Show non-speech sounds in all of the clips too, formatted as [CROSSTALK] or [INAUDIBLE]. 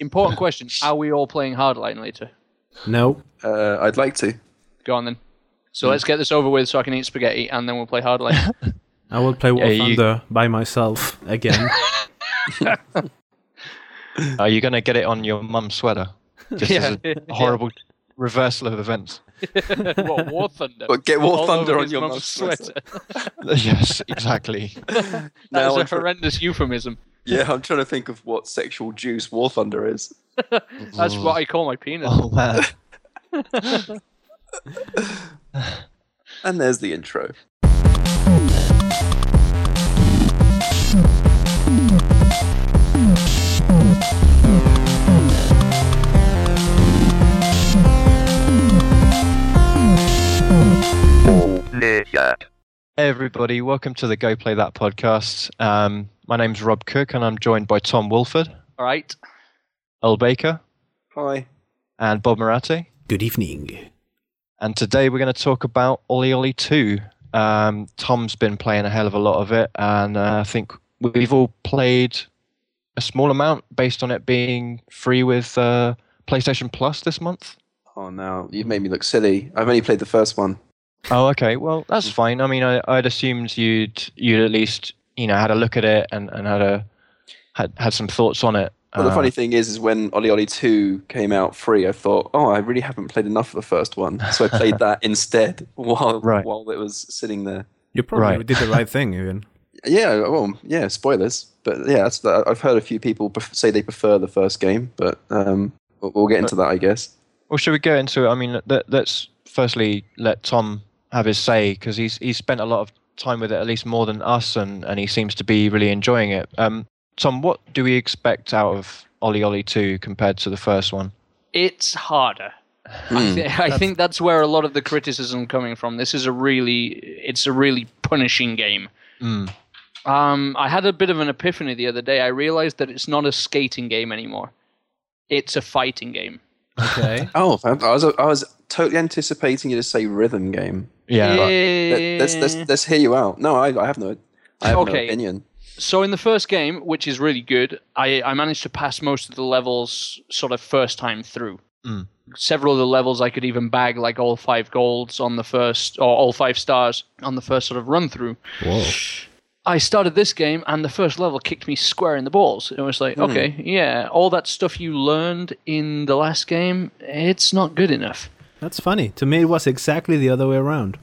Important question: Are we all playing Hardline later? No. Uh, I'd like to. Go on then. So let's get this over with, so I can eat spaghetti, and then we'll play Hardline. [LAUGHS] I will play War Yeah, you- Thunder by myself again. [LAUGHS] [LAUGHS] Are you going to get it on your mum's sweater? Just Yeah. as a horrible reversal of events. what War Thunder? But get War All Thunder over on his your mum's mum's sweater. yes, exactly. That's Now is a I'm tr- horrendous euphemism. Yeah, I'm trying to think of what sexual juice War Thunder is. That's what I call my penis. Oh man. [LAUGHS] And there's the intro. Hey everybody, welcome to the Go Play That podcast. Um, my name's Rob Cook and I'm joined by Tom Wolford, All right. Earl Baker, Hi. and Bob Moratti. Good evening. And today we're going to talk about Ollie Ollie 2. Um, Tom's been playing a hell of a lot of it, and uh, I think we've all played a small amount based on it being free with uh, PlayStation Plus this month. Oh, no, you've made me look silly. I've only played the first one. Oh, okay. Well, that's fine. I mean, I, I'd assumed you'd you'd at least you know had a look at it and, and had a had had some thoughts on it. But the Uh, funny thing is, is when Ollie Ollie 2 came out free, I thought, oh, I really haven't played enough of the first one. So I played [LAUGHS] that instead while, Right. while it was sitting there. You probably Right. did the right [LAUGHS] thing, even. Yeah, well, yeah, spoilers. But yeah, that's the, I've heard a few people pref- say they prefer the first game, but um, we'll, we'll get into that, I guess. Well, should we go into it? I mean, let, let's firstly let Tom have his say because he's he's spent a lot of time with it, at least more than us, and, and he seems to be really enjoying it. Um, Tom, what do we expect out of Ollie Ollie 2 compared to the first one? It's harder. I, Hmm. th- I think that's where a lot of the criticism coming from. This is a really, it's a really punishing game. Mm. Um, I had a bit of an epiphany the other day. I realized that it's not a skating game anymore. It's a fighting game. Okay. [LAUGHS] Oh, I I was I was totally anticipating you to say rhythm game. Yeah. Let, let's, let's, let's hear you out. No, I, I have no, I have no opinion. So in the first game, which is really good, I, I managed to pass most of the levels sort of first time through. Mm. Several of the levels I could even bag like all five golds on the first, or all five stars on the first sort of run through. Whoa. I started this game and the first level kicked me square in the balls. It was like, okay, yeah, all that stuff you learned in the last game, it's not good enough. That's funny. To me, it was exactly the other way around.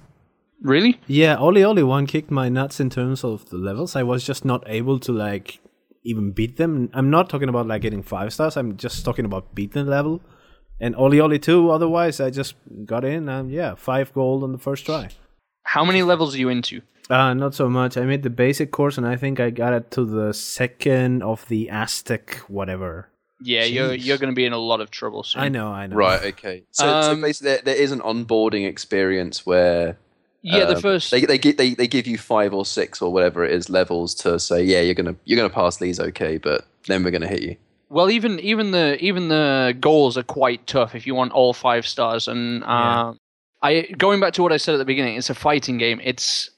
Really? Yeah, Oli Oli one kicked my nuts in terms of the levels. I was just not able to like even beat them. I'm not talking about like getting five stars. I'm just talking about beating the level. And Oli Oli two. Otherwise, I just got in and yeah, five gold on the first try. How many levels are you into? Uh, not so much. I made the basic course and I think I got it to the second of the Aztec whatever. Yeah, you're you're going to be in a lot of trouble soon. I know, I know. Right. Okay. So, so Um, basically, there, there is an onboarding experience where Yeah, the um, first they they, they they give you five or six or whatever it is levels to say, yeah, you're gonna you're gonna pass these okay, but then we're gonna hit you. Well, even even the even the goals are quite tough if you want all five stars. And uh, Yeah. I going back to what I said at the beginning, it's a fighting game. It's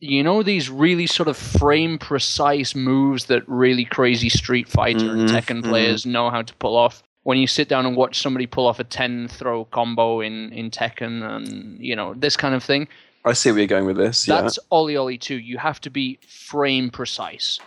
you know these really sort of frame precise moves that really crazy Street Fighter and Mhm, Tekken mhm. players know how to pull off. When you sit down and watch somebody pull off a ten throw combo in in Tekken and you know this kind of thing, I see where you're going with this. that's Ollie Ollie too. You have to be frame precise.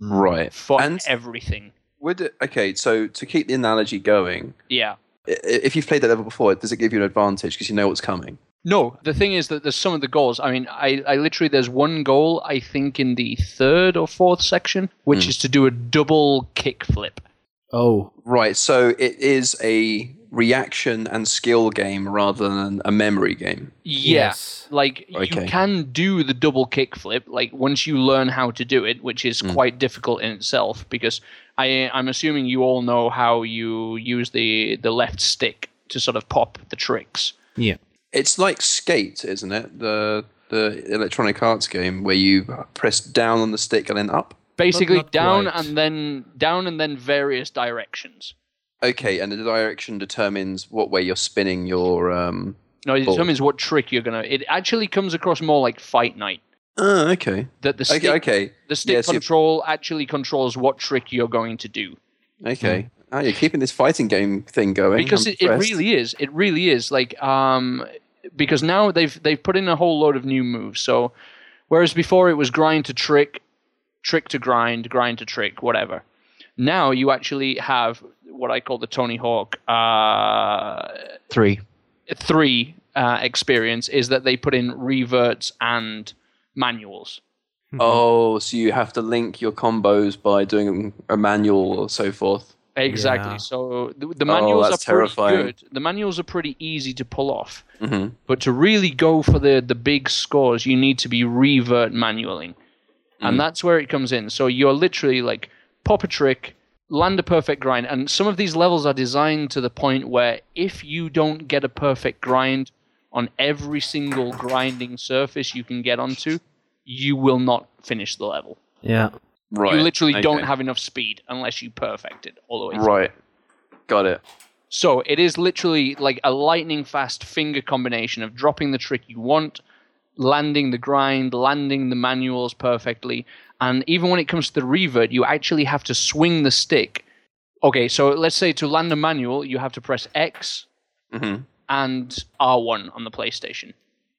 Right. for And everything. would it, okay, so to keep the analogy going, Yeah. if you've played that level before, does it give you an advantage because you know what's coming? No, the thing is that there's some of the goals. I mean, I, I literally there's one goal I think in the third or fourth section, which Hmm. is to do a double kick flip. Oh, Right. So it is a reaction and skill game rather than a memory game. Yeah, yes. like Okay. you can do the double kick flip. Like once you learn how to do it, which is Hmm. quite difficult in itself, because I I'm assuming you all know how you use the the left stick to sort of pop the tricks. Yeah. It's like Skate, isn't it? The the Electronic Arts game where you press down on the stick and then up. Basically, down quite. and then down and then various directions. Okay, and the direction determines what way you're spinning your. Um... No, it Ball. determines what trick you're gonna. It actually comes across more like Fight Night. Oh, okay. That the stick, Okay, okay, the stick Yes, you- control actually controls what trick you're going to do. okay. Oh, you're keeping this fighting game thing going. because it, it really is. It really is like um, because now they've they've put in a whole load of new moves. So whereas before it was grind to trick, trick to grind, grind to trick, whatever. Now you actually have what I call the Tony Hawk uh, Three. three uh, experience is that they put in reverts and manuals. Oh, so you have to link your combos by doing a manual or so forth. Exactly. Yeah. So the, the Oh, manuals that's are pretty good. The manuals are pretty easy to pull off. hmm But to really go for the the big scores, you need to be revert manualing, Mm. and that's where it comes in. So you're literally like pop a trick, land a perfect grind, and some of these levels are designed to the point where if you don't get a perfect grind on every single grinding surface you can get onto, you will not finish the level. Yeah. Right. You literally don't have enough speed unless you perfect it all the way. through. Right. Got it. So it is literally like a lightning fast finger combination of dropping the trick you want, landing the grind, landing the manuals perfectly, and even when it comes to the revert, you actually have to swing the stick. Okay, so let's say to land a manual, you have to press X hmm and R1 on the PlayStation.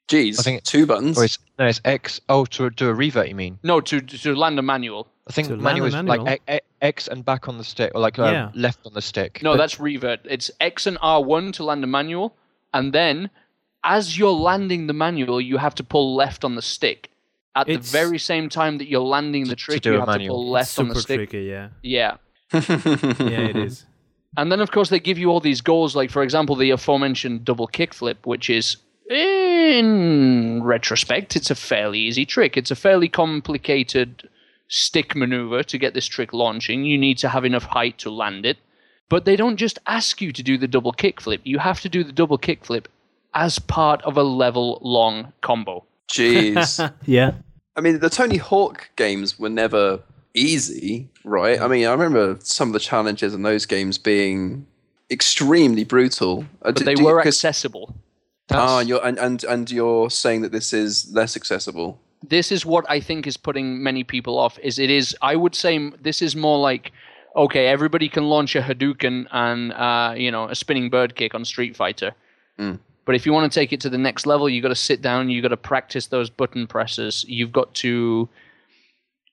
Jeez. I think- two buttons. Or it's, no, it's X. Oh, to do a revert, you mean? No, to to land a manual. I think To manual is manual? like X and back on the stick, or like uh, left on the stick. No, But- that's revert. It's X and R1 to land a manual, and then as you're landing the manual, you have to pull left on the stick. At the very same time that you're landing the To- to trick, do you a have to manual. pull left on Super the stick. tricky, yeah. Yeah. [LAUGHS] Yeah, it is. And then, of course, they give you all these goals, like, for example, the aforementioned double kickflip, which is, in retrospect, it's a fairly easy trick. It's a fairly complicated stick maneuver to get this trick launching. You need to have enough height to land it. But they don't just ask you to do the double kickflip, you have to do the double kickflip as part of a level long combo. Jeez. [LAUGHS] Yeah. I mean, the Tony Hawk games were never easy, right? I mean, I remember some of the challenges in those games being extremely brutal. Uh, But do- they do you- were 'cause- accessible. Ah, and you're and, and and you're saying that this is less accessible. this is what I think is putting many people off. Is it is I would say this is more like okay, everybody can launch a Hadouken and uh, you know a spinning bird kick on Street Fighter, Mm. but if you want to take it to the next level, you've got to sit down, You've got to practice those button presses, you've got to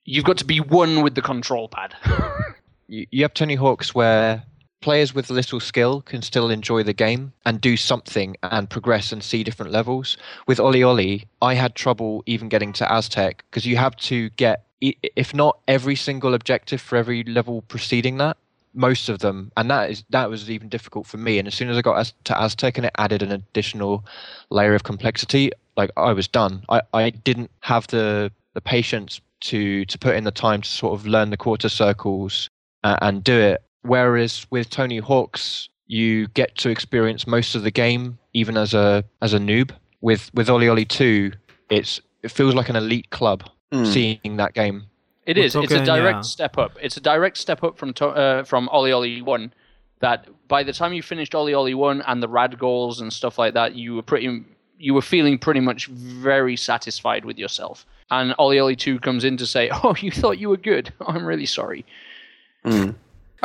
you've got to be one with the control pad. [LAUGHS] you, you have Tony Hawk's where players with little skill can still enjoy the game and do something and progress and see different levels. With Oli Oli, I had trouble even getting to Aztec because you have to get, if not every single objective for every level preceding that, most of them, and that is that was even difficult for me. And as soon as I got to Aztec and it added an additional layer of complexity, like I was done. I, I didn't have the the patience to to put in the time to sort of learn the quarter circles uh, and do it. Whereas with Tony Hawk's, you get to experience most of the game even as a as a noob. With with Oli Oli Two, it's it feels like an elite club Hmm. seeing that game. It We're is. It's a direct yeah. step up. It's a direct step up from to, uh, from Ollie Ollie One. That by the time you finished Ollie Ollie One and the rad goals and stuff like that, you were pretty, you were feeling pretty much very satisfied with yourself. And Ollie Ollie Two comes in to say, [LAUGHS] "Oh, you thought you were good. [LAUGHS] I'm really sorry."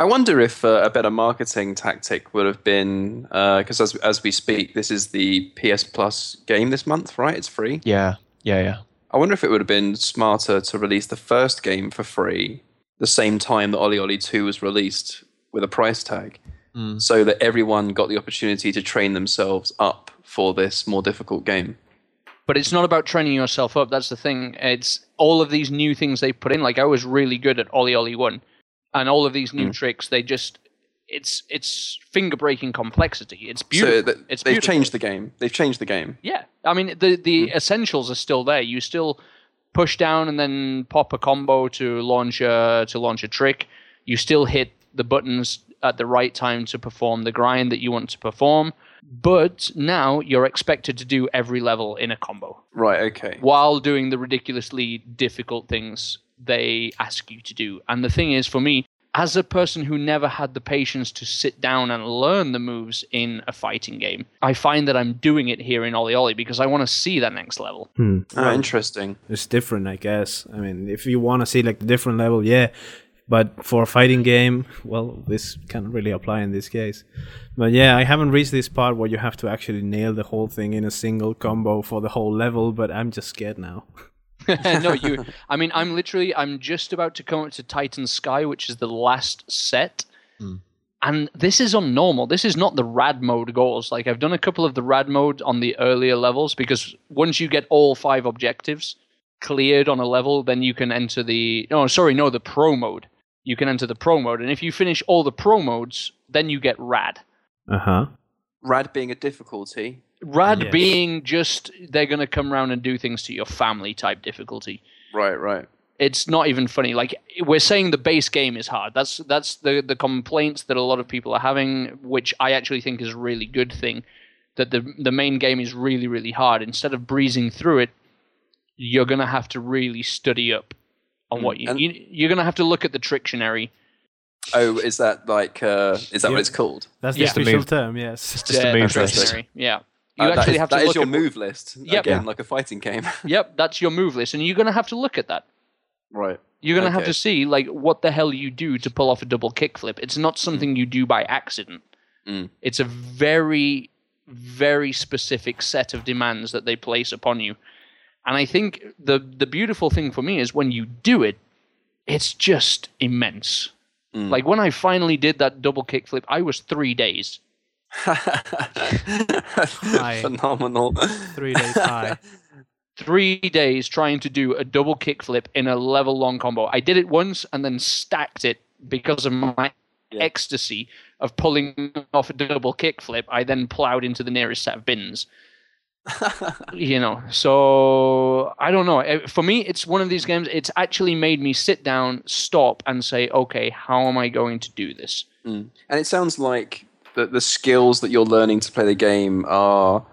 I wonder if uh, a better marketing tactic would have been because as as we speak, this is the PS Plus game this month, right? It's free. Yeah, yeah, yeah. I wonder if it would have been smarter to release the first game for free the same time that Oli Oli 2 was released with a price tag, Mm. so that everyone got the opportunity to train themselves up for this more difficult game. But it's not about training yourself up. That's the thing. It's all of these new things they put in. Like I was really good at Ollie Ollie One, and all of these new tricks. They just, it's it's finger breaking complexity. It's beautiful. So th- it's they've beautiful. changed the game. They've changed the game. Yeah, I mean the the Hmm. essentials are still there. You still push down and then pop a combo to launch a to launch a trick. You still hit the buttons at the right time to perform the grind that you want to perform. But now you're expected to do every level in a combo Right. Okay. while doing the ridiculously difficult things they ask you to do. And the thing is, for me, as a person who never had the patience to sit down and learn the moves in a fighting game, I find that I'm doing it here in Ollie Ollie because I want to see that next level. Hmm. Ah, interesting. It's different, I guess. I mean, if you want to see like the different level, yeah, But for a fighting game, well, this can't really apply in this case. But yeah, I haven't reached this part where you have to actually nail the whole thing in a single combo for the whole level, but I'm just scared now. [LAUGHS] [LAUGHS] no, you. I mean, I'm literally. I'm just about to come up to Titan Sky, which is the last set, and this is on normal. This is not the rad mode goals. Like I've done a couple of the rad mode on the earlier levels because once you get all five objectives cleared on a level, then you can enter the. No, sorry, no, the pro mode. You can enter the pro mode, and if you finish all the pro modes, then you get rad. Uh huh. Rad being a difficulty. Rad Yes. being just they're gonna come around and do things to your family type difficulty. Right, right. it's not even funny. Like we're saying, the base game is hard. That's that's the the complaints that a lot of people are having, which I actually think is a really good thing. That the the main game is really really hard. Instead of breezing through it, you're gonna have to really study up on hmm. what you, and- you you're gonna have to look at the Trictionary. Oh, is that like uh is that Yeah. what it's called? That's the Yeah. official move. term, yes. Just a Yeah, move list. Yeah, you Uh, actually is- have to that is look your at move list. Yep. Again, Yeah. like a fighting game. [LAUGHS] Yep, that's your move list, and you're gonna have to look at that. right. You're gonna have to see like what the hell you do to pull off a double kickflip. It's not something you do by accident. Mm. It's a very, very specific set of demands that they place upon you. And I think the the beautiful thing for me is when you do it, it's just immense. Mm. Like when I finally did that double kickflip, I was three days. [LAUGHS] Phenomenal. Three days high. [LAUGHS] Three days trying to do a double kickflip in a level long combo. I did it once and then stacked it because of my Yeah. ecstasy of pulling off a double kickflip. I then plowed into the nearest set of bins. You know, so I don't know. Eh, For me, it's one of these games. It's actually made me sit down, stop, and say, okay, how am I going to do this? And it sounds like the the skills that you're learning to play the game are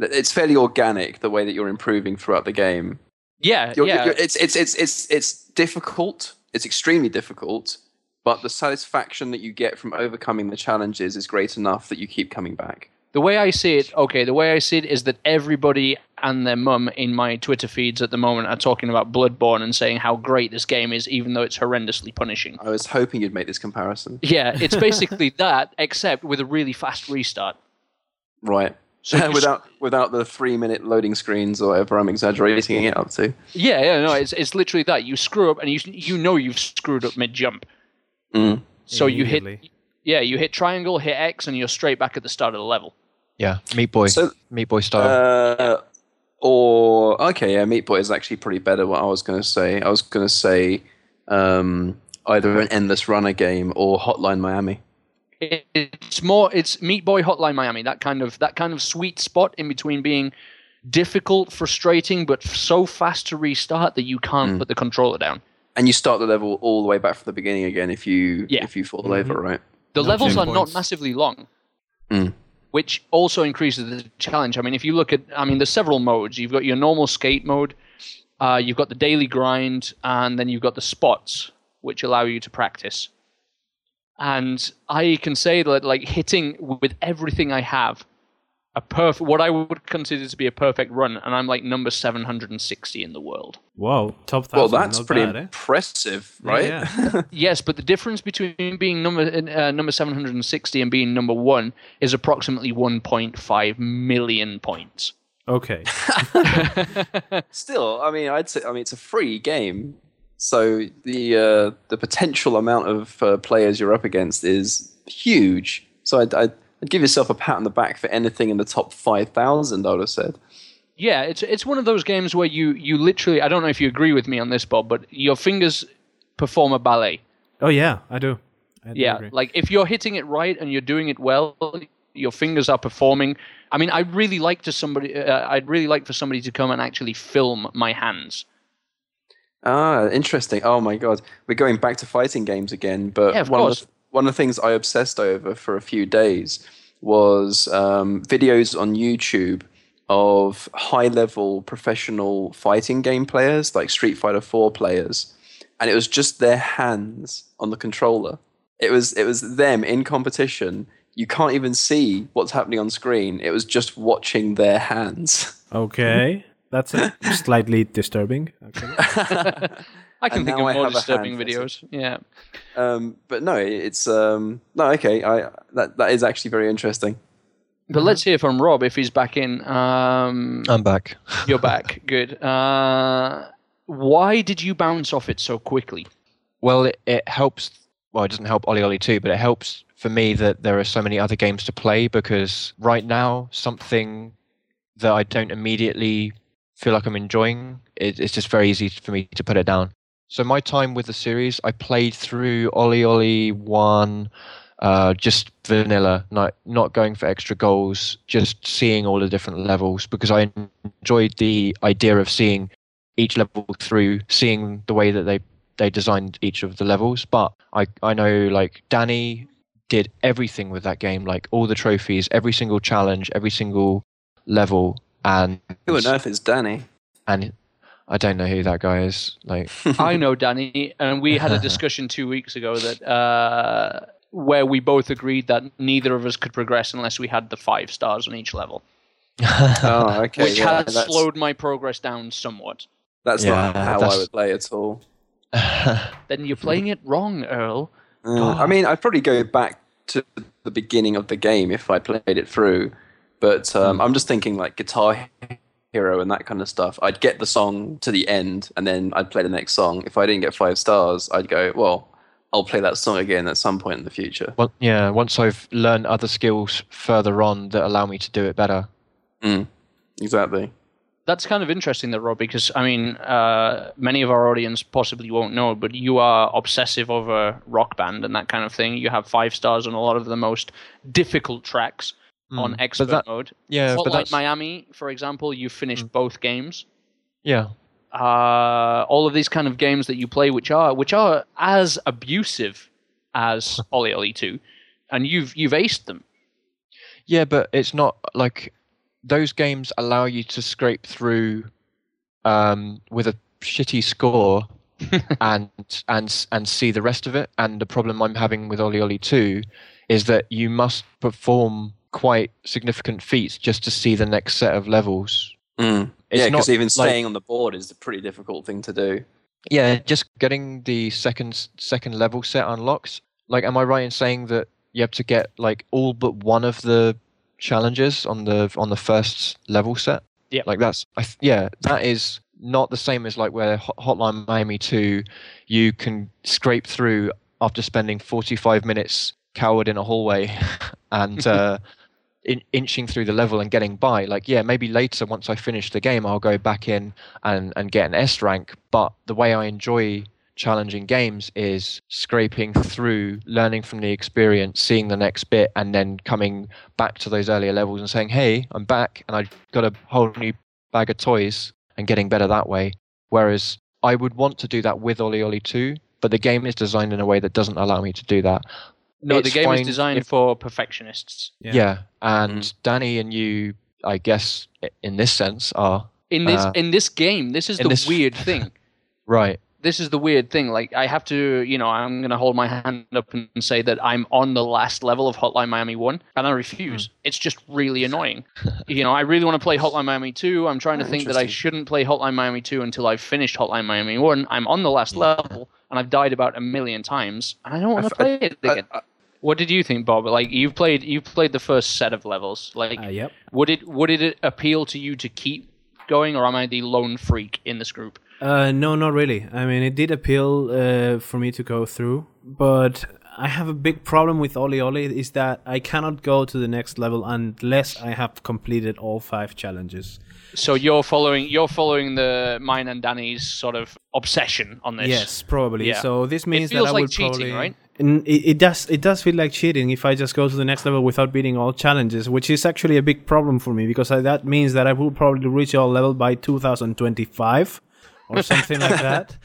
it's fairly organic the way that you're improving throughout the game. Yeah, You're, yeah. you're- it's it's it's it's it's difficult. It's extremely difficult, but the satisfaction that you get from overcoming the challenges is great enough that you keep coming back. The way I see it, okay, the way I see it is that everybody and their mum in my Twitter feeds at the moment are talking about Bloodborne and saying how great this game is, even though it's horrendously punishing. I was hoping you'd make this comparison. Yeah, [LAUGHS] it's basically that, except with a really fast restart. Right. So [LAUGHS] without without the three minute loading screens or whatever I'm exaggerating it up to. Yeah, yeah, no, it's it's literally that. You screw up and you you know you've screwed up mid jump. Mm. So you hit yeah, you hit triangle, hit X, and you're straight back at the start of the level. Yeah, Meat Boy. So Meat Boy style. Uh, or okay, yeah, Meat Boy is actually pretty better. What I was going to say, I was going to say um, either an Endless Runner game or Hotline Miami. It's more it's Meat Boy Hotline Miami, that kind of that kind of sweet spot in between being difficult, frustrating, but so fast to restart that you can't put the controller down. And you start the level all the way back from the beginning again if you Yeah. if you fall over, right? The No levels are not massively long, Mm. Which also increases the challenge. I mean, if you look at, I mean, there's several modes. You've got your normal skate mode, uh, you've got the daily grind, and then you've got the spots, which allow you to practice. And I can say that, like, hitting with everything I have, a perfect, what I would consider to be a perfect run, and I'm like number 760 in the world. Whoa, top that. Well, that's pretty bad, eh? impressive, right? Yeah. [LAUGHS] Yes, but the difference between being number uh, number 760 and being number one is approximately 1.5 million points. Okay. [LAUGHS] [LAUGHS] Still, I mean, I'd say, I mean, it's a free game, so the uh, the potential amount of uh, players you're up against is huge. So I'd, I'd, I'd give yourself a pat on the back for anything in the top five thousand. I would have said. Yeah, it's it's one of those games where you you literally I don't know if you agree with me on this, Bob, but your fingers perform a ballet. Oh yeah, I do. I do Yeah, agree. like if you're hitting it right and you're doing it well, your fingers are performing. I mean, I'd really like to somebody. Uh, I'd really like for somebody to come and actually film my hands. Ah, interesting. Oh my god, we're going back to fighting games again. But Yeah, of one course. of the, one of the things I obsessed over for a few days was um, videos on YouTube of high-level professional fighting game players, like Street Fighter Four players, and it was just their hands on the controller. It was it was them in competition. You can't even see what's happening on screen. It was just watching their hands. Okay. That's [LAUGHS] slightly disturbing. Actually. [LAUGHS] I can And think of I more disturbing hand for videos. Yeah. Um, but no, it's um, no okay. I that that is actually very interesting. But let's hear from Rob if he's back in. Um, I'm back. you're back. [LAUGHS] Good. Uh, why did you bounce off it so quickly? Well, it, it helps. Well, it doesn't help Ollie Ollie too, but it helps for me that there are so many other games to play because right now, something that I don't immediately feel like I'm enjoying, it, it's just very easy for me to put it down. So, my time with the series, I played through Ollie Ollie 1, uh, just vanilla, not, not going for extra goals, just seeing all the different levels because I enjoyed the idea of seeing each level through, seeing the way that they they designed each of the levels. But I I know like Danny did everything with that game, like all the trophies, every single challenge, every single level, and Who on earth is Danny? and I don't know who that guy is. Like [LAUGHS] I know Danny, and we had a [LAUGHS] discussion two weeks ago that uh, where we both agreed that neither of us could progress unless we had the five stars on each level, Oh, [LAUGHS] okay. which yeah, has slowed my progress down somewhat. That's Yeah, not how I would play at all. Then you're playing it wrong, Earl. Uh, I mean, I'd probably go back to the beginning of the game if I played it through. But um, I'm just thinking like Guitar Hero and that kind of stuff. I'd get the song to the end and then I'd play the next song. If I didn't get five stars, I'd go, well, I'll play that song again at some point in the future. well, yeah, once I've learned other skills further on that allow me to do it better. Mm, exactly. That's kind of interesting, though, Rob, because I mean, uh, many of our audience possibly won't know, but you are obsessive over Rock Band and that kind of thing. You have five stars on a lot of the most difficult tracks on Mm. expert that, mode. yeah, but that's Miami, for example, you finished both games. yeah. Uh, all of these kind of games that you play, which are which are as abusive as [LAUGHS] Ollie Ollie Two, and you've you've aced them. Yeah, but it's not like those games allow you to scrape through um, with a shitty score [LAUGHS] and and and see the rest of it. And the problem I'm having with Oli Oli 2 is that you must perform quite significant feats just to see the next set of levels. Mm. It's yeah, not because even like- staying on the board is a pretty difficult thing to do. Yeah, just getting the second second level set unlocks. Like, am I right in saying that you have to get like all but one of the challenges on the on the first level set? Yep. Like that's I th- yeah, that is not the same as like where Hotline Miami 2 you can scrape through after spending 45 minutes cowered in a hallway [LAUGHS] and [LAUGHS] uh in, inching through the level and getting by. Like, yeah, maybe later once I finish the game, I'll go back in and, and get an S rank. But the way I enjoy challenging games is scraping through, learning from the experience, seeing the next bit, and then coming back to those earlier levels and saying, hey, I'm back and I've got a whole new bag of toys and getting better that way. Whereas I would want to do that with Oli Oli 2, but the game is designed in a way that doesn't allow me to do that. No, It's the game is designed if- for perfectionists. Yeah. Yeah, and Danny and you, I guess, in this sense, are In this Uh, in this game, this is the this- [LAUGHS] weird thing. right. this is the weird thing. Like I have to, you know, I'm gonna hold my hand up and say that I'm on the last level of Hotline Miami One, and I refuse. It's just really annoying. [LAUGHS] you know, I really want to play Hotline Miami Two. I'm trying to Oh, think that I shouldn't play Hotline Miami Two until I've finished Hotline Miami One. I'm on the last level, and I've died about a million times, and I don't want to I- play it I- again. What did you think, Bob? Like you've played, you've played the first set of levels. Like, Uh, yep. would it would it appeal to you to keep going, or am I the lone freak in this group? Uh, no, not really. I mean, it did appeal uh, for me to go through, but I have a big problem with Oli Oli is that I cannot go to the next level unless I have completed all five challenges. So you're following you're following the mine and Danny's sort of obsession on this. Yes, probably. Yeah. So this means that I like will cheating, probably. right? And it, it does. It does feel like cheating if I just go to the next level without beating all challenges, which is actually a big problem for me because I, that means that I will probably reach all level by 2025 or [LAUGHS] something like that.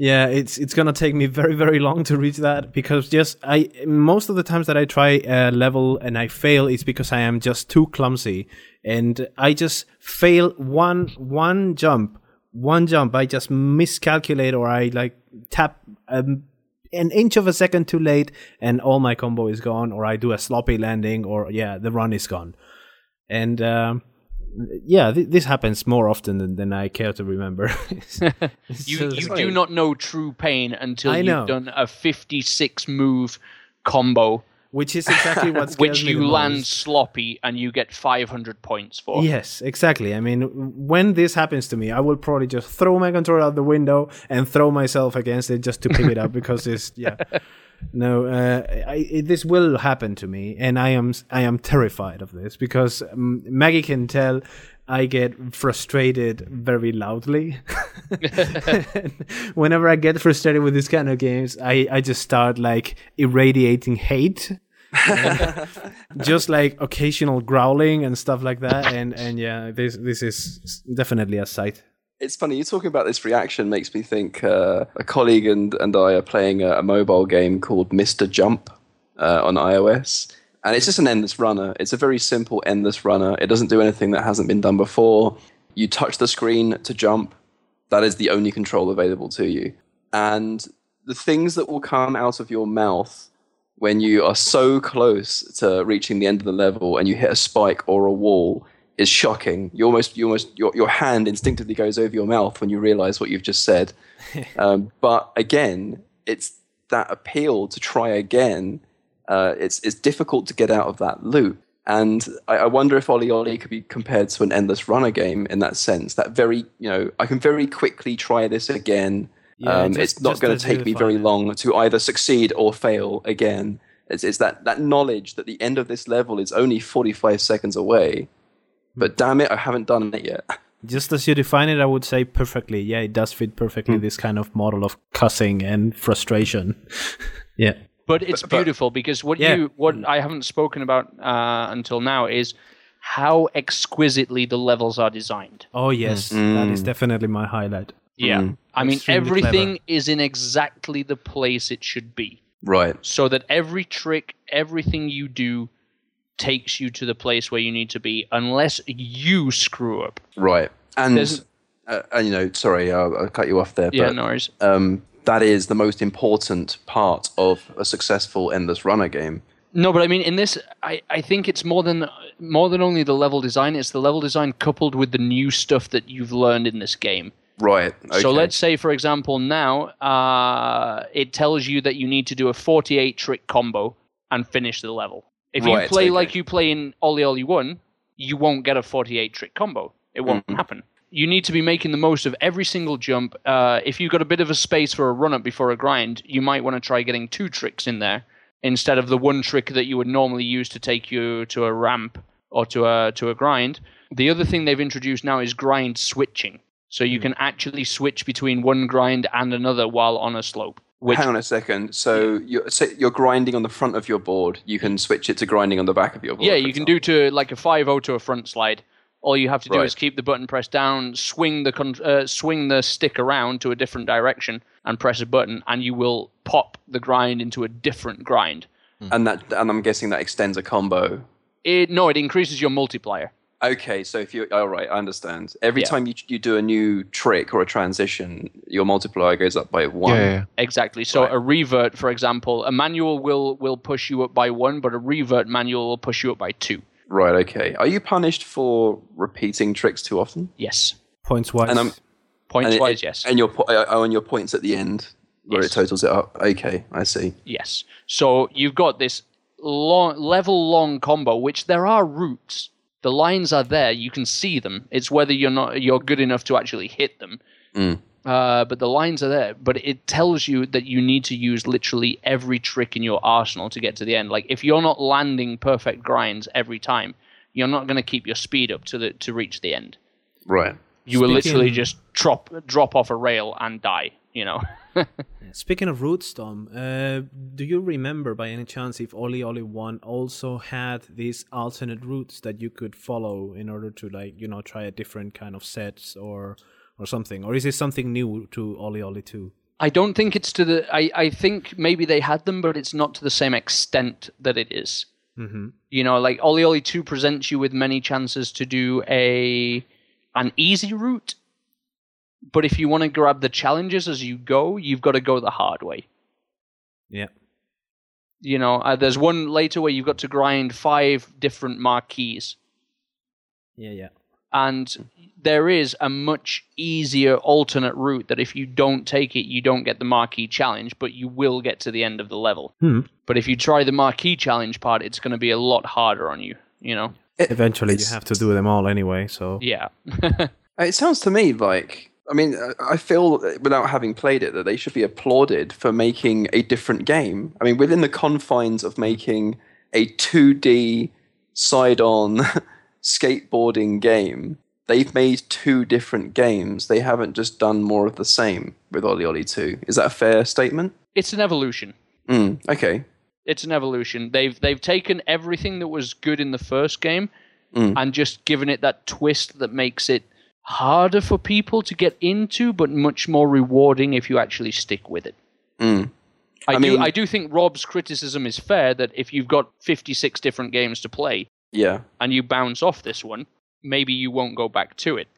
Yeah, it's it's gonna take me very very long to reach that because just I most of the times that I try a level and I fail it's because I am just too clumsy and I just fail one one jump one jump I just miscalculate or I like tap um, an inch of a second too late and all my combo is gone or I do a sloppy landing or yeah the run is gone. And um, yeah, th- this happens more often than, than I care to remember. [LAUGHS] [LAUGHS] You you do not know true pain until you've done a 56 move combo, which is exactly what [LAUGHS] which you land most. sloppy and you get 500 points for. Yes, exactly. I mean, when this happens to me, I will probably just throw my controller out the window and throw myself against it just to pick it up because it's [LAUGHS] yeah. No, uh, I, it, this will happen to me, and I am I am terrified of this because um, Maggie can tell I get frustrated very loudly. [LAUGHS] Whenever I get frustrated with these kind of games, I, I just start like irradiating hate [LAUGHS] just like occasional growling and stuff like that and and yeah this this is definitely a sight It's funny, you talking about this reaction makes me think uh, a colleague and, and I are playing a, a mobile game called Mr. Jump uh, on iOS. And it's just an endless runner. It's a very simple endless runner. It doesn't do anything that hasn't been done before. You touch the screen to jump. That is the only control available to you. And the things that will come out of your mouth when you are so close to reaching the end of the level and you hit a spike or a wall is shocking. You almost, you almost, your, your hand instinctively goes over your mouth when you realize what you've just said. [LAUGHS] um, but again, it's that appeal to try again. Uh, it's it's difficult to get out of that loop. And I, I wonder if Oli Oli could be compared to an endless runner game in that sense. That very, you know, I can very quickly try this again. Yeah, um, just- it's not going to take me very it. long to either succeed or fail again. It's, it's that, that knowledge that the end of this level is only 45 seconds away. But damn it, I haven't done it yet. [LAUGHS] just as you define it i would say perfectly yeah it does fit perfectly Hmm. this kind of model of cussing and frustration [LAUGHS] yeah But it's But- but- beautiful because what Yeah. you what I haven't spoken about uh, until now is how exquisitely the levels are designed. oh yes that is definitely my highlight Yeah. Mm. I mean Extremely everything clever. is in exactly the place it should be. Right. So that every trick, everything you do takes you to the place where you need to be unless you screw up. Right. And, uh, and you know, sorry, I'll, I'll cut you off there. Yeah, but, no worries. um, that is the most important part of a successful endless runner game. No, but I mean, in this, I, I think it's more than more than only the level design. It's the level design coupled with the new stuff that you've learned in this game. Right. Okay. So let's say, for example, now uh, it tells you that you need to do a 48 trick combo and finish the level. If you play okay. like you play in Ollie Ollie 1, you won't get a 48 trick combo. It won't Mm-hmm. happen. You need to be making the most of every single jump. Uh, if you've got a bit of a space for a run up before a grind, you might want to try getting two tricks in there instead of the one trick that you would normally use to take you to a ramp or to a to a grind. The other thing they've introduced now is grind switching. So you can actually switch between one grind and another while on a slope. Which Hang on a second. So you're, so you're grinding on the front of your board. You can switch it to grinding on the back of your board. yeah, you can do to like a 5-0 to a front slide. All you have to do Right. is keep the button pressed down, swing the con- uh, swing the stick around to a different direction, and press a button, and you will pop the grind into a different grind. and that, and I'm guessing that extends a combo. It no, it increases your multiplier. Okay, so if you, all right, I understand. Every Yeah. time you you do a new trick or a transition, your multiplier goes up by one. Yeah, yeah. Exactly. So Right. a revert, for example, a manual will will push you up by one, but a revert manual will push you up by two. Right. Okay. Are you punished for repeating tricks too often? Yes. points wise And I'm- Points And wise, it- yes. And your po- uh, oh, and your points at the end where Yes. it totals it up. Okay, I see. Yes. So you've got this long, level long combo, which there are routes. The lines are there. You can see them. It's whether you're not you're good enough to actually hit them. Mm. Uh, but the lines are there. But it tells you that you need to use literally every trick in your arsenal to get to the end. Like if you're not landing perfect grinds every time, you're not going to keep your speed up to the to reach the end. Right. You will literally just drop drop off a rail and die. You know. [LAUGHS] Speaking of routes, Tom, uh, do you remember by any chance if Oli Oli One also had these alternate routes that you could follow in order to like you know try a different kind of sets or or something, or is this something new to Oli Oli Two? I don't think it's to the. I, I think maybe they had them, but it's not to the same extent that it is. Mm-hmm. You know, like Oli Oli 2 presents you with many chances to do a an easy route, but if you want to grab the challenges as you go, you've got to go the hard way. Yeah. You know, uh, there's one later where you've got to grind five different marquees. Yeah, yeah. And there is a much easier alternate route that if you don't take it, you don't get the marquee challenge, but you will get to the end of the level. Hmm. But if you try the marquee challenge part, it's going to be a lot harder on you. You know? Eventually, you have to do them all anyway. So Yeah. [LAUGHS] It sounds to me like, I mean, I- I feel without having played it that they should be applauded for making a different game. I mean, within the confines of making a 2D side on [LAUGHS] skateboarding game, they've made two different games. They haven't just done more of the same with Oli Oli 2. Is that a fair statement? it's an evolution. Mm, okay. It's an evolution. They've they've taken everything that was good in the first game Mm. and just given it that twist that makes it harder for people to get into, but much more rewarding if you actually stick with it. Mm. I, I do I do think Rob's criticism is fair that if you've got 56 different games to play Yeah. and you bounce off this one, maybe you won't go back to it.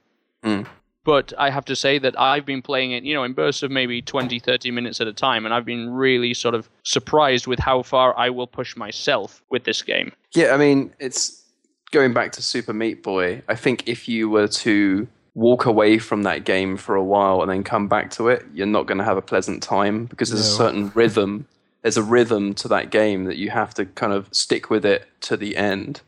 Mm. But I have to say that I've been playing it, you know, in bursts of maybe 20, 30 minutes at a time, and I've been really sort of surprised with how far I will push myself with this game. Yeah, I mean, it's going back to Super Meat Boy. I think if you were to walk away from that game for a while and then come back to it, you're not going to have a pleasant time because there's a certain rhythm. There's a rhythm to that game that you have to kind of stick with it to the end.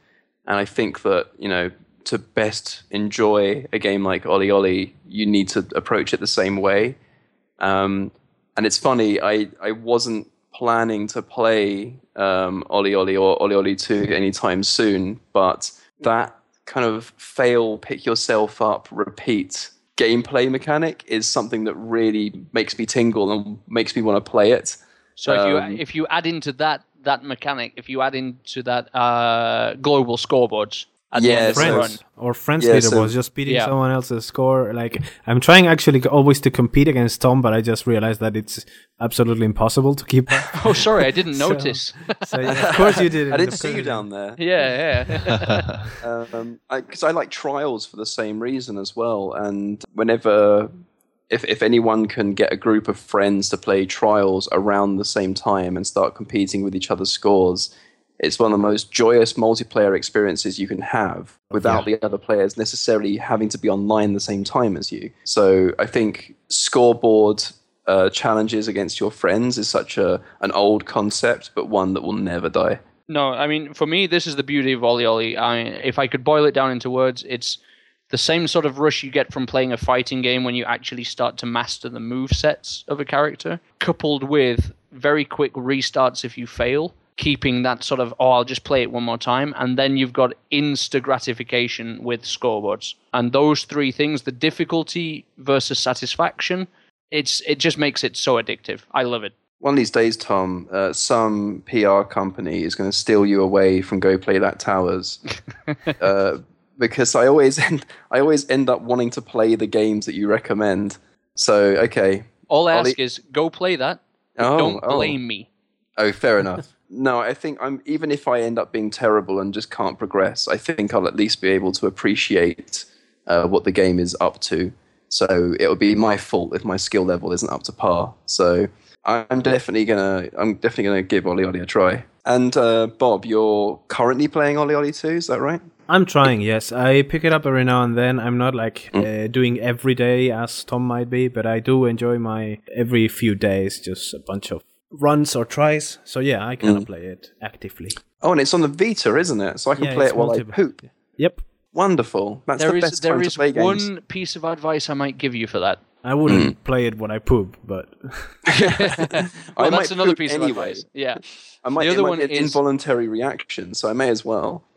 And I think that, you know, to best enjoy a game like Oli Oli, you need to approach it the same way. Um, and it's funny, I, I wasn't planning to play um, Oli Oli or Oli Oli 2 anytime soon, but that kind of fail, pick yourself up, repeat gameplay mechanic is something that really makes me tingle and makes me want to play it. So if Um, you if you add into that that mechanic, if you add into that uh, global scoreboards, Yeah, end of the so- or friends Yeah, leader so- was just beating Yeah. someone else's score. Like I'm trying actually always to compete against Tom, but I just realized that it's absolutely impossible to keep up. [LAUGHS] oh sorry, I didn't [LAUGHS] So- notice. so yeah, of course you did. it I didn't see you down there. yeah, yeah. [LAUGHS] um, because I, like trials for the same reason as well. And whenever, if if anyone can get a group of friends to play trials around the same time and start competing with each other's scores, it's one of the most joyous multiplayer experiences you can have without the other players necessarily having to be online the same time as you. So I think scoreboard. Uh, challenges against your friends is such a an old concept, but one that will never die. No, I mean, for me, this is the beauty of Oli Oli. I, if I could boil it down into words, it's the same sort of rush you get from playing a fighting game when you actually start to master the move sets of a character, coupled with very quick restarts if you fail, keeping that sort of, oh, I'll just play it one more time. And then you've got insta gratification with scoreboards. And those three things, the difficulty versus satisfaction, it's it just makes it so addictive. I love it. One of these days, Tom, uh, some PR company is going to steal you away from Go Play That Towers, [LAUGHS] uh, because I always [LAUGHS] end, I always end up wanting to play the games that you recommend. So okay, All I ask is go play that. Oh, Don't oh. blame me. oh, fair [LAUGHS] enough. No, I think I'm even if I end up being terrible and just can't progress, I think I'll at least be able to appreciate uh, what the game is up to. So it would be my fault if my skill level isn't up to par. So I'm definitely gonna I'm definitely gonna give Oli Oli a try. And uh, Bob, you're currently playing Oli Oli 2, is that right? I'm trying. Yes, I pick it up every now and then. I'm not like Mm. uh, doing every day as Tom might be, but I do enjoy my every few days, just a bunch of runs or tries. So yeah, I Mm. kind of play it actively. Oh, and it's on the Vita, isn't it? So I can Yeah, play it while I poop. Yep. Wonderful. That's There the is best there time is to play games. one piece of advice I might give you for that. I wouldn't Mm. play it when I poop, but [LAUGHS] [LAUGHS] well, I might that's another piece anyway. of advice. Yeah. I might, The it other might one be an is- involuntary reaction, so I may as well. [LAUGHS]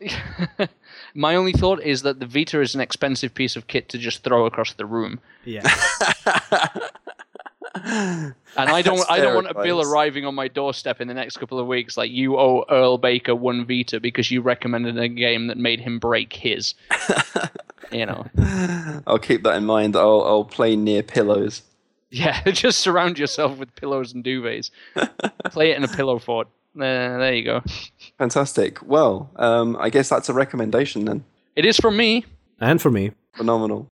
My only thought is that the Vita is an expensive piece of kit to just throw across the room. yeah. [LAUGHS] And I don't That's I don't fair want a bill arriving on my doorstep in the next couple of weeks like you owe Earl Baker one Vita because you recommended a game that made him break his. [LAUGHS] you know. I'll keep that in mind. I'll I'll play near pillows. Yeah, [LAUGHS] just surround yourself with pillows and duvets. Play it in a pillow fort. Uh, there you go. Fantastic. Well, um, I guess that's a recommendation then. It is from me. and for me, Phenomenal.